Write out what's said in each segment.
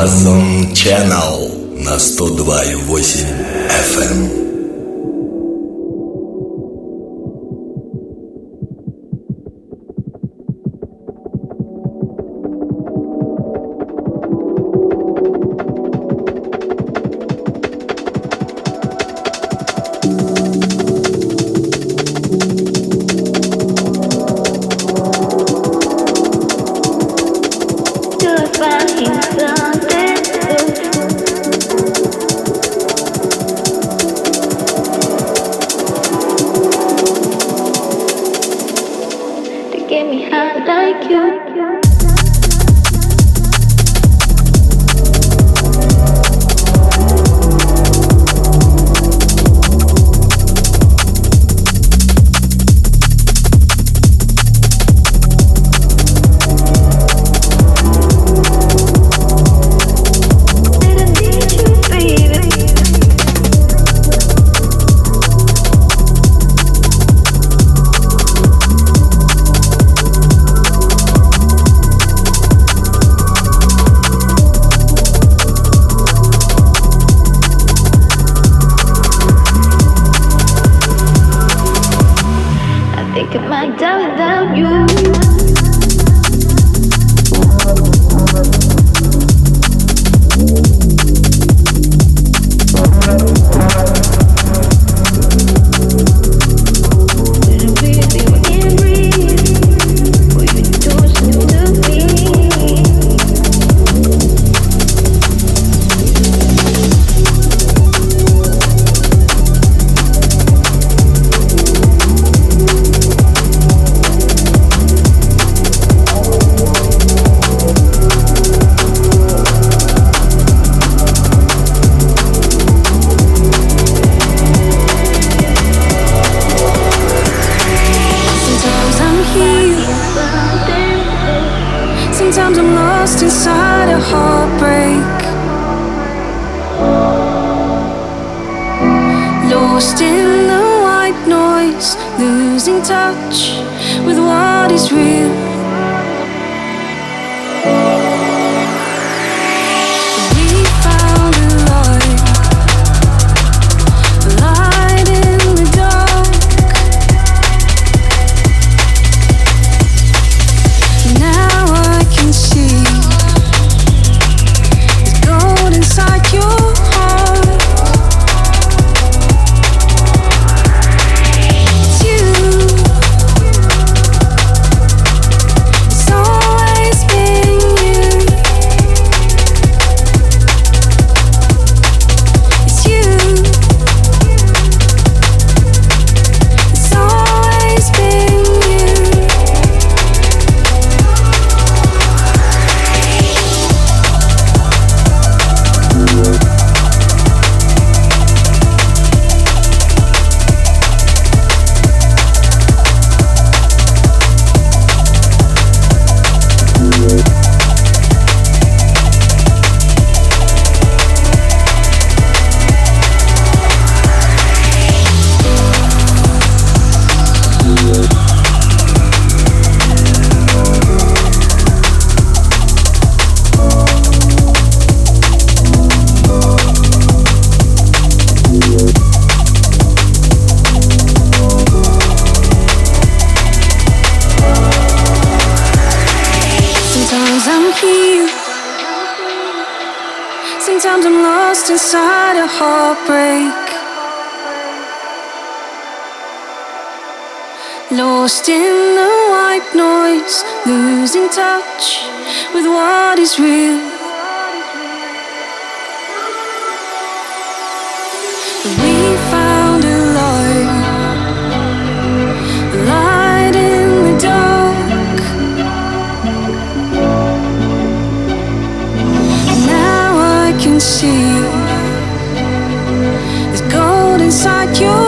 Blossom Channel на 102,8 FM. losing touch with what is real. We found a light, a light in the dark. Now I can see there's gold inside you.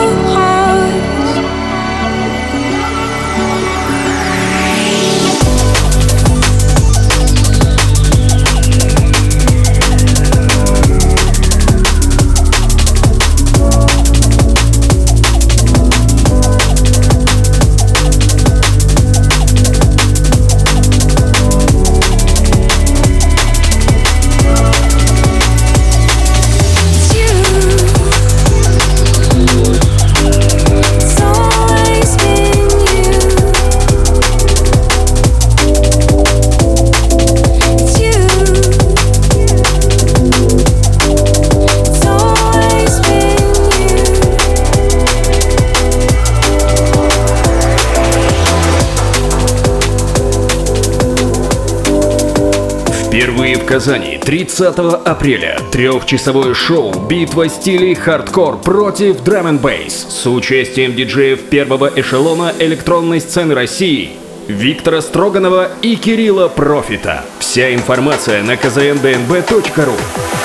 В Казани. 30 апреля. Трехчасовое шоу «Битва стилей хардкор против драм бейс» с участием диджеев первого эшелона электронной сцены России Виктора Строганова и Кирилла Профита. Вся информация на kzndnb.ru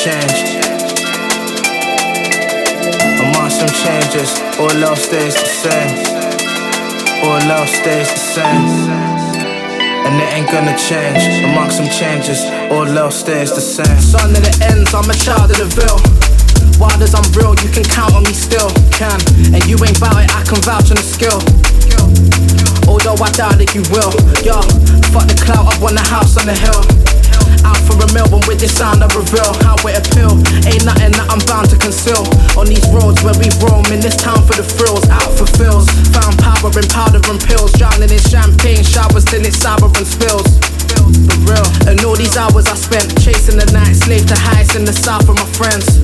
change. Amongst some changes, all else stays the same. All love stays the same. And it ain't gonna change. Among some changes, all love stays the same. Son of the ends, I'm a child of the Ville. Wild as I'm real, you can count on me still. Can, and you ain't bout it, I can vouch on the skill. Although I doubt that you will. Yo, fuck the clout, I want a house on the hill. Out for a Melbourne with this sound I reveal how it appeal. Ain't nothing that I'm bound to conceal. On these roads where we roam, in this town for the thrills, out for fills. Found power in powder and pills, drowning in champagne showers till it's sour and spills. For real. And all these hours I spent chasing the night, slave to heights in the south with my friends.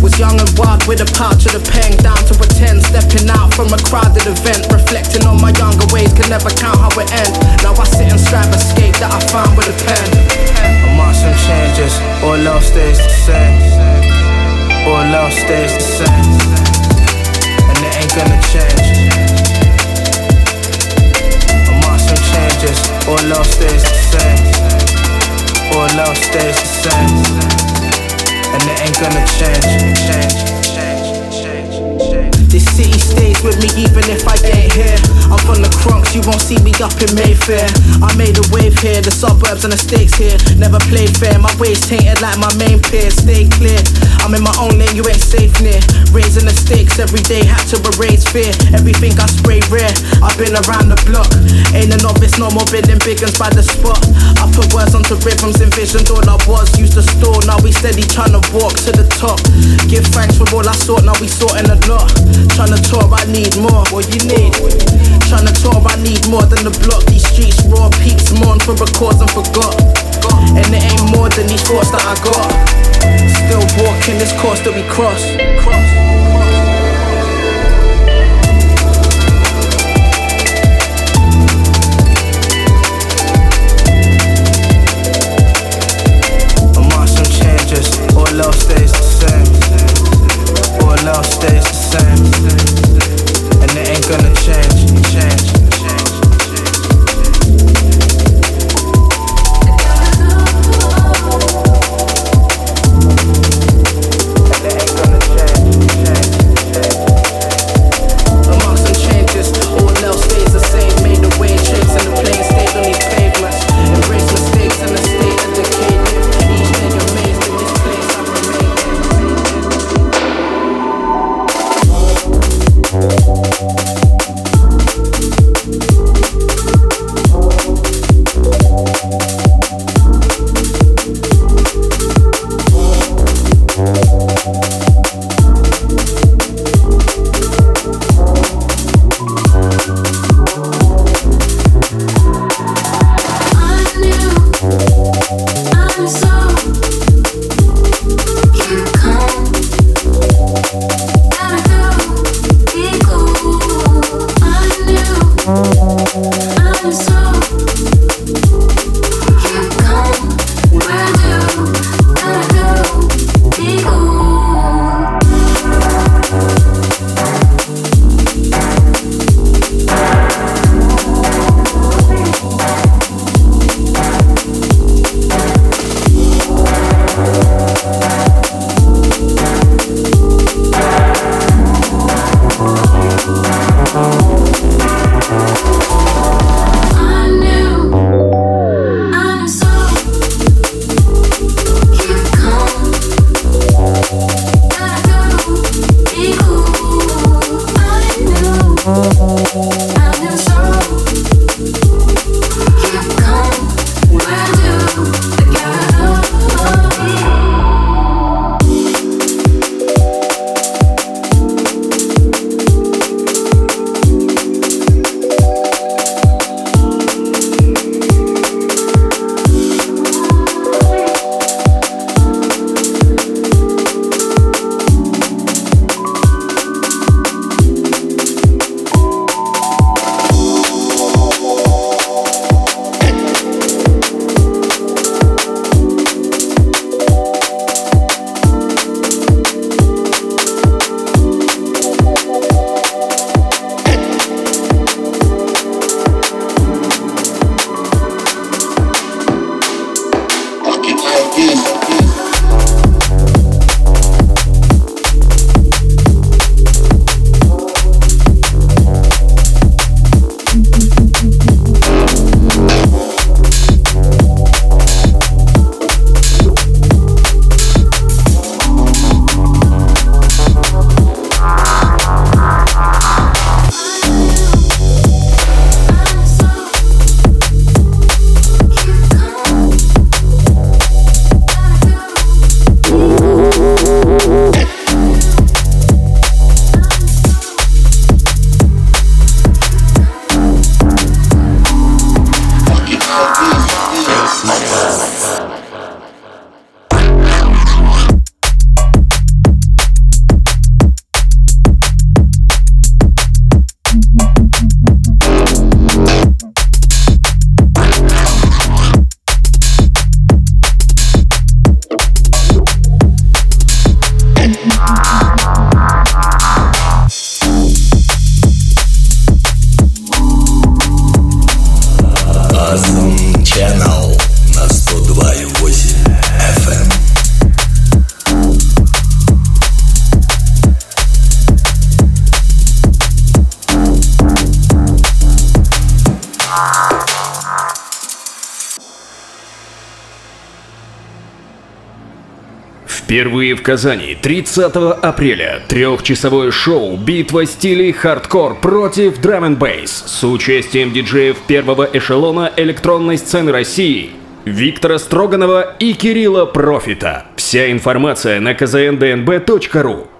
Was young and wild with a pouch of the pen, down to a 10, stepping out from a crowded event, reflecting on my younger ways, can never count how it end. Now I sit and strive escape that I found with a pen. Among some changes, all else stays the same. All else stays the same, and it ain't gonna change. Among some changes, all else stays the same. All else stays the same, and it ain't gonna change, change. This city stays with me even if I ain't here. I'm from the Bronx, you won't see me up in Mayfair. I made a wave here, the suburbs and the stakes here. Never played fair, my ways tainted like my main peers. Stay clear, I'm in my own lane, you ain't safe near. Raising the stakes every day, had to erase fear. Everything I spray rare, I've been around the block. Ain't a novice, no more building biggins by the spot. I put words onto rhythms, envisioned all I was. Used to store, now we steady trying to walk to the top. Give thanks for all I sought, now we sorting a lot. to tour, I need more. What you need? Trying to tour, I need more than the block. These streets raw peaks, mourn for records and forgot. And it ain't more than these thoughts that I got. Still walking this course that we cross. Cross. Changes, all else stays the same. All else stays the same. В Казани. 30 апреля. Трехчасовое шоу «Битва стилей хардкор против драм бейс» с участием диджеев первого эшелона электронной сцены России Виктора Строганова и Кирилла Профита. Вся информация на kzndnb.ru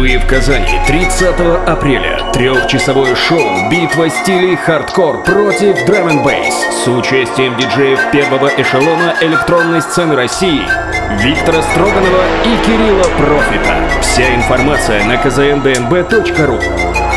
Впервые в Казани. 30 апреля. Трехчасовое шоу «Битва стилей хардкор против драм бейс» с участием диджеев первого эшелона электронной сцены России Виктора Строганова и Кирилла Профита. Вся информация на kzndnb.ru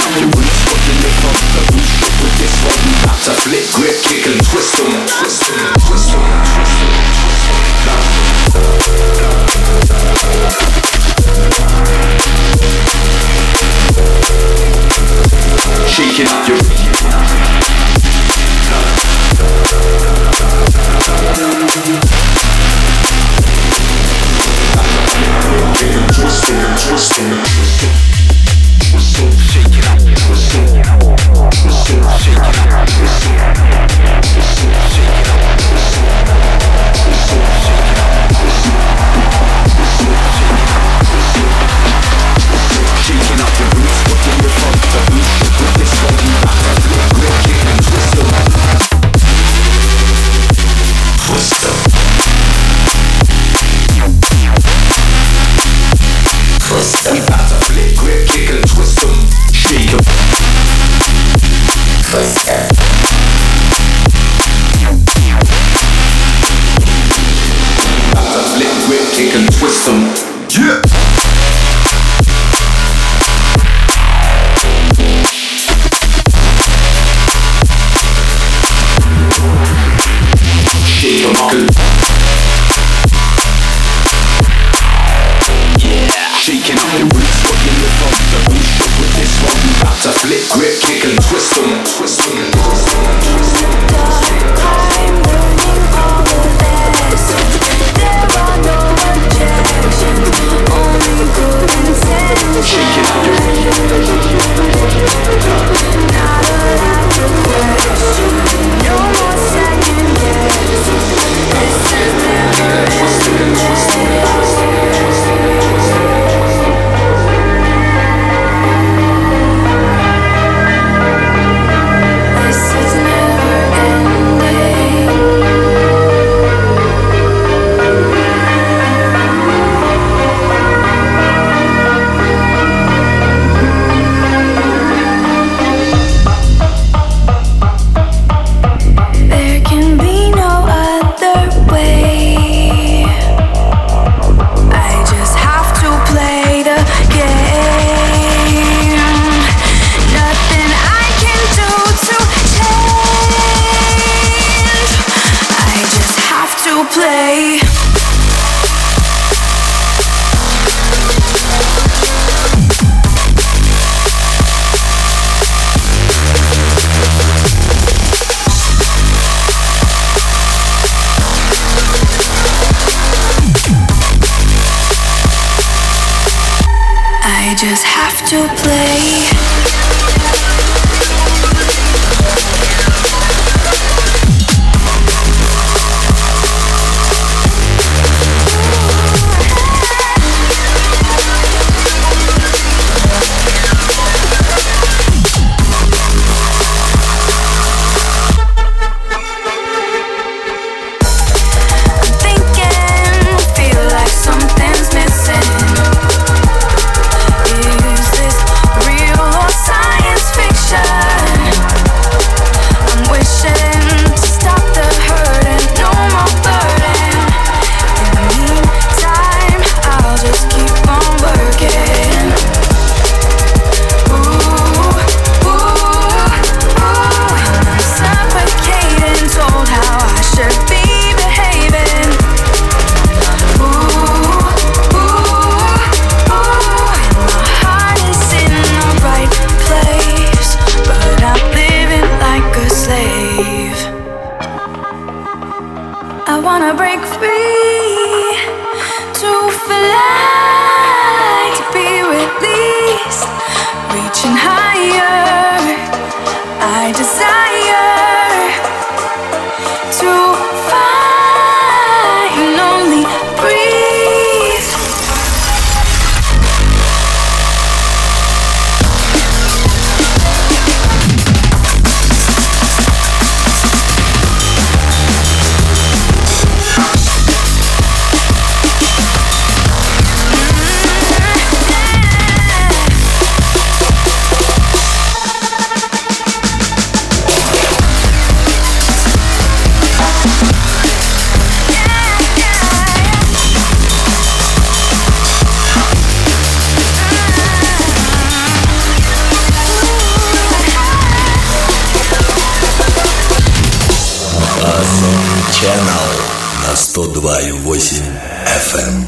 Roots, what you live on the roof with this one, about to flip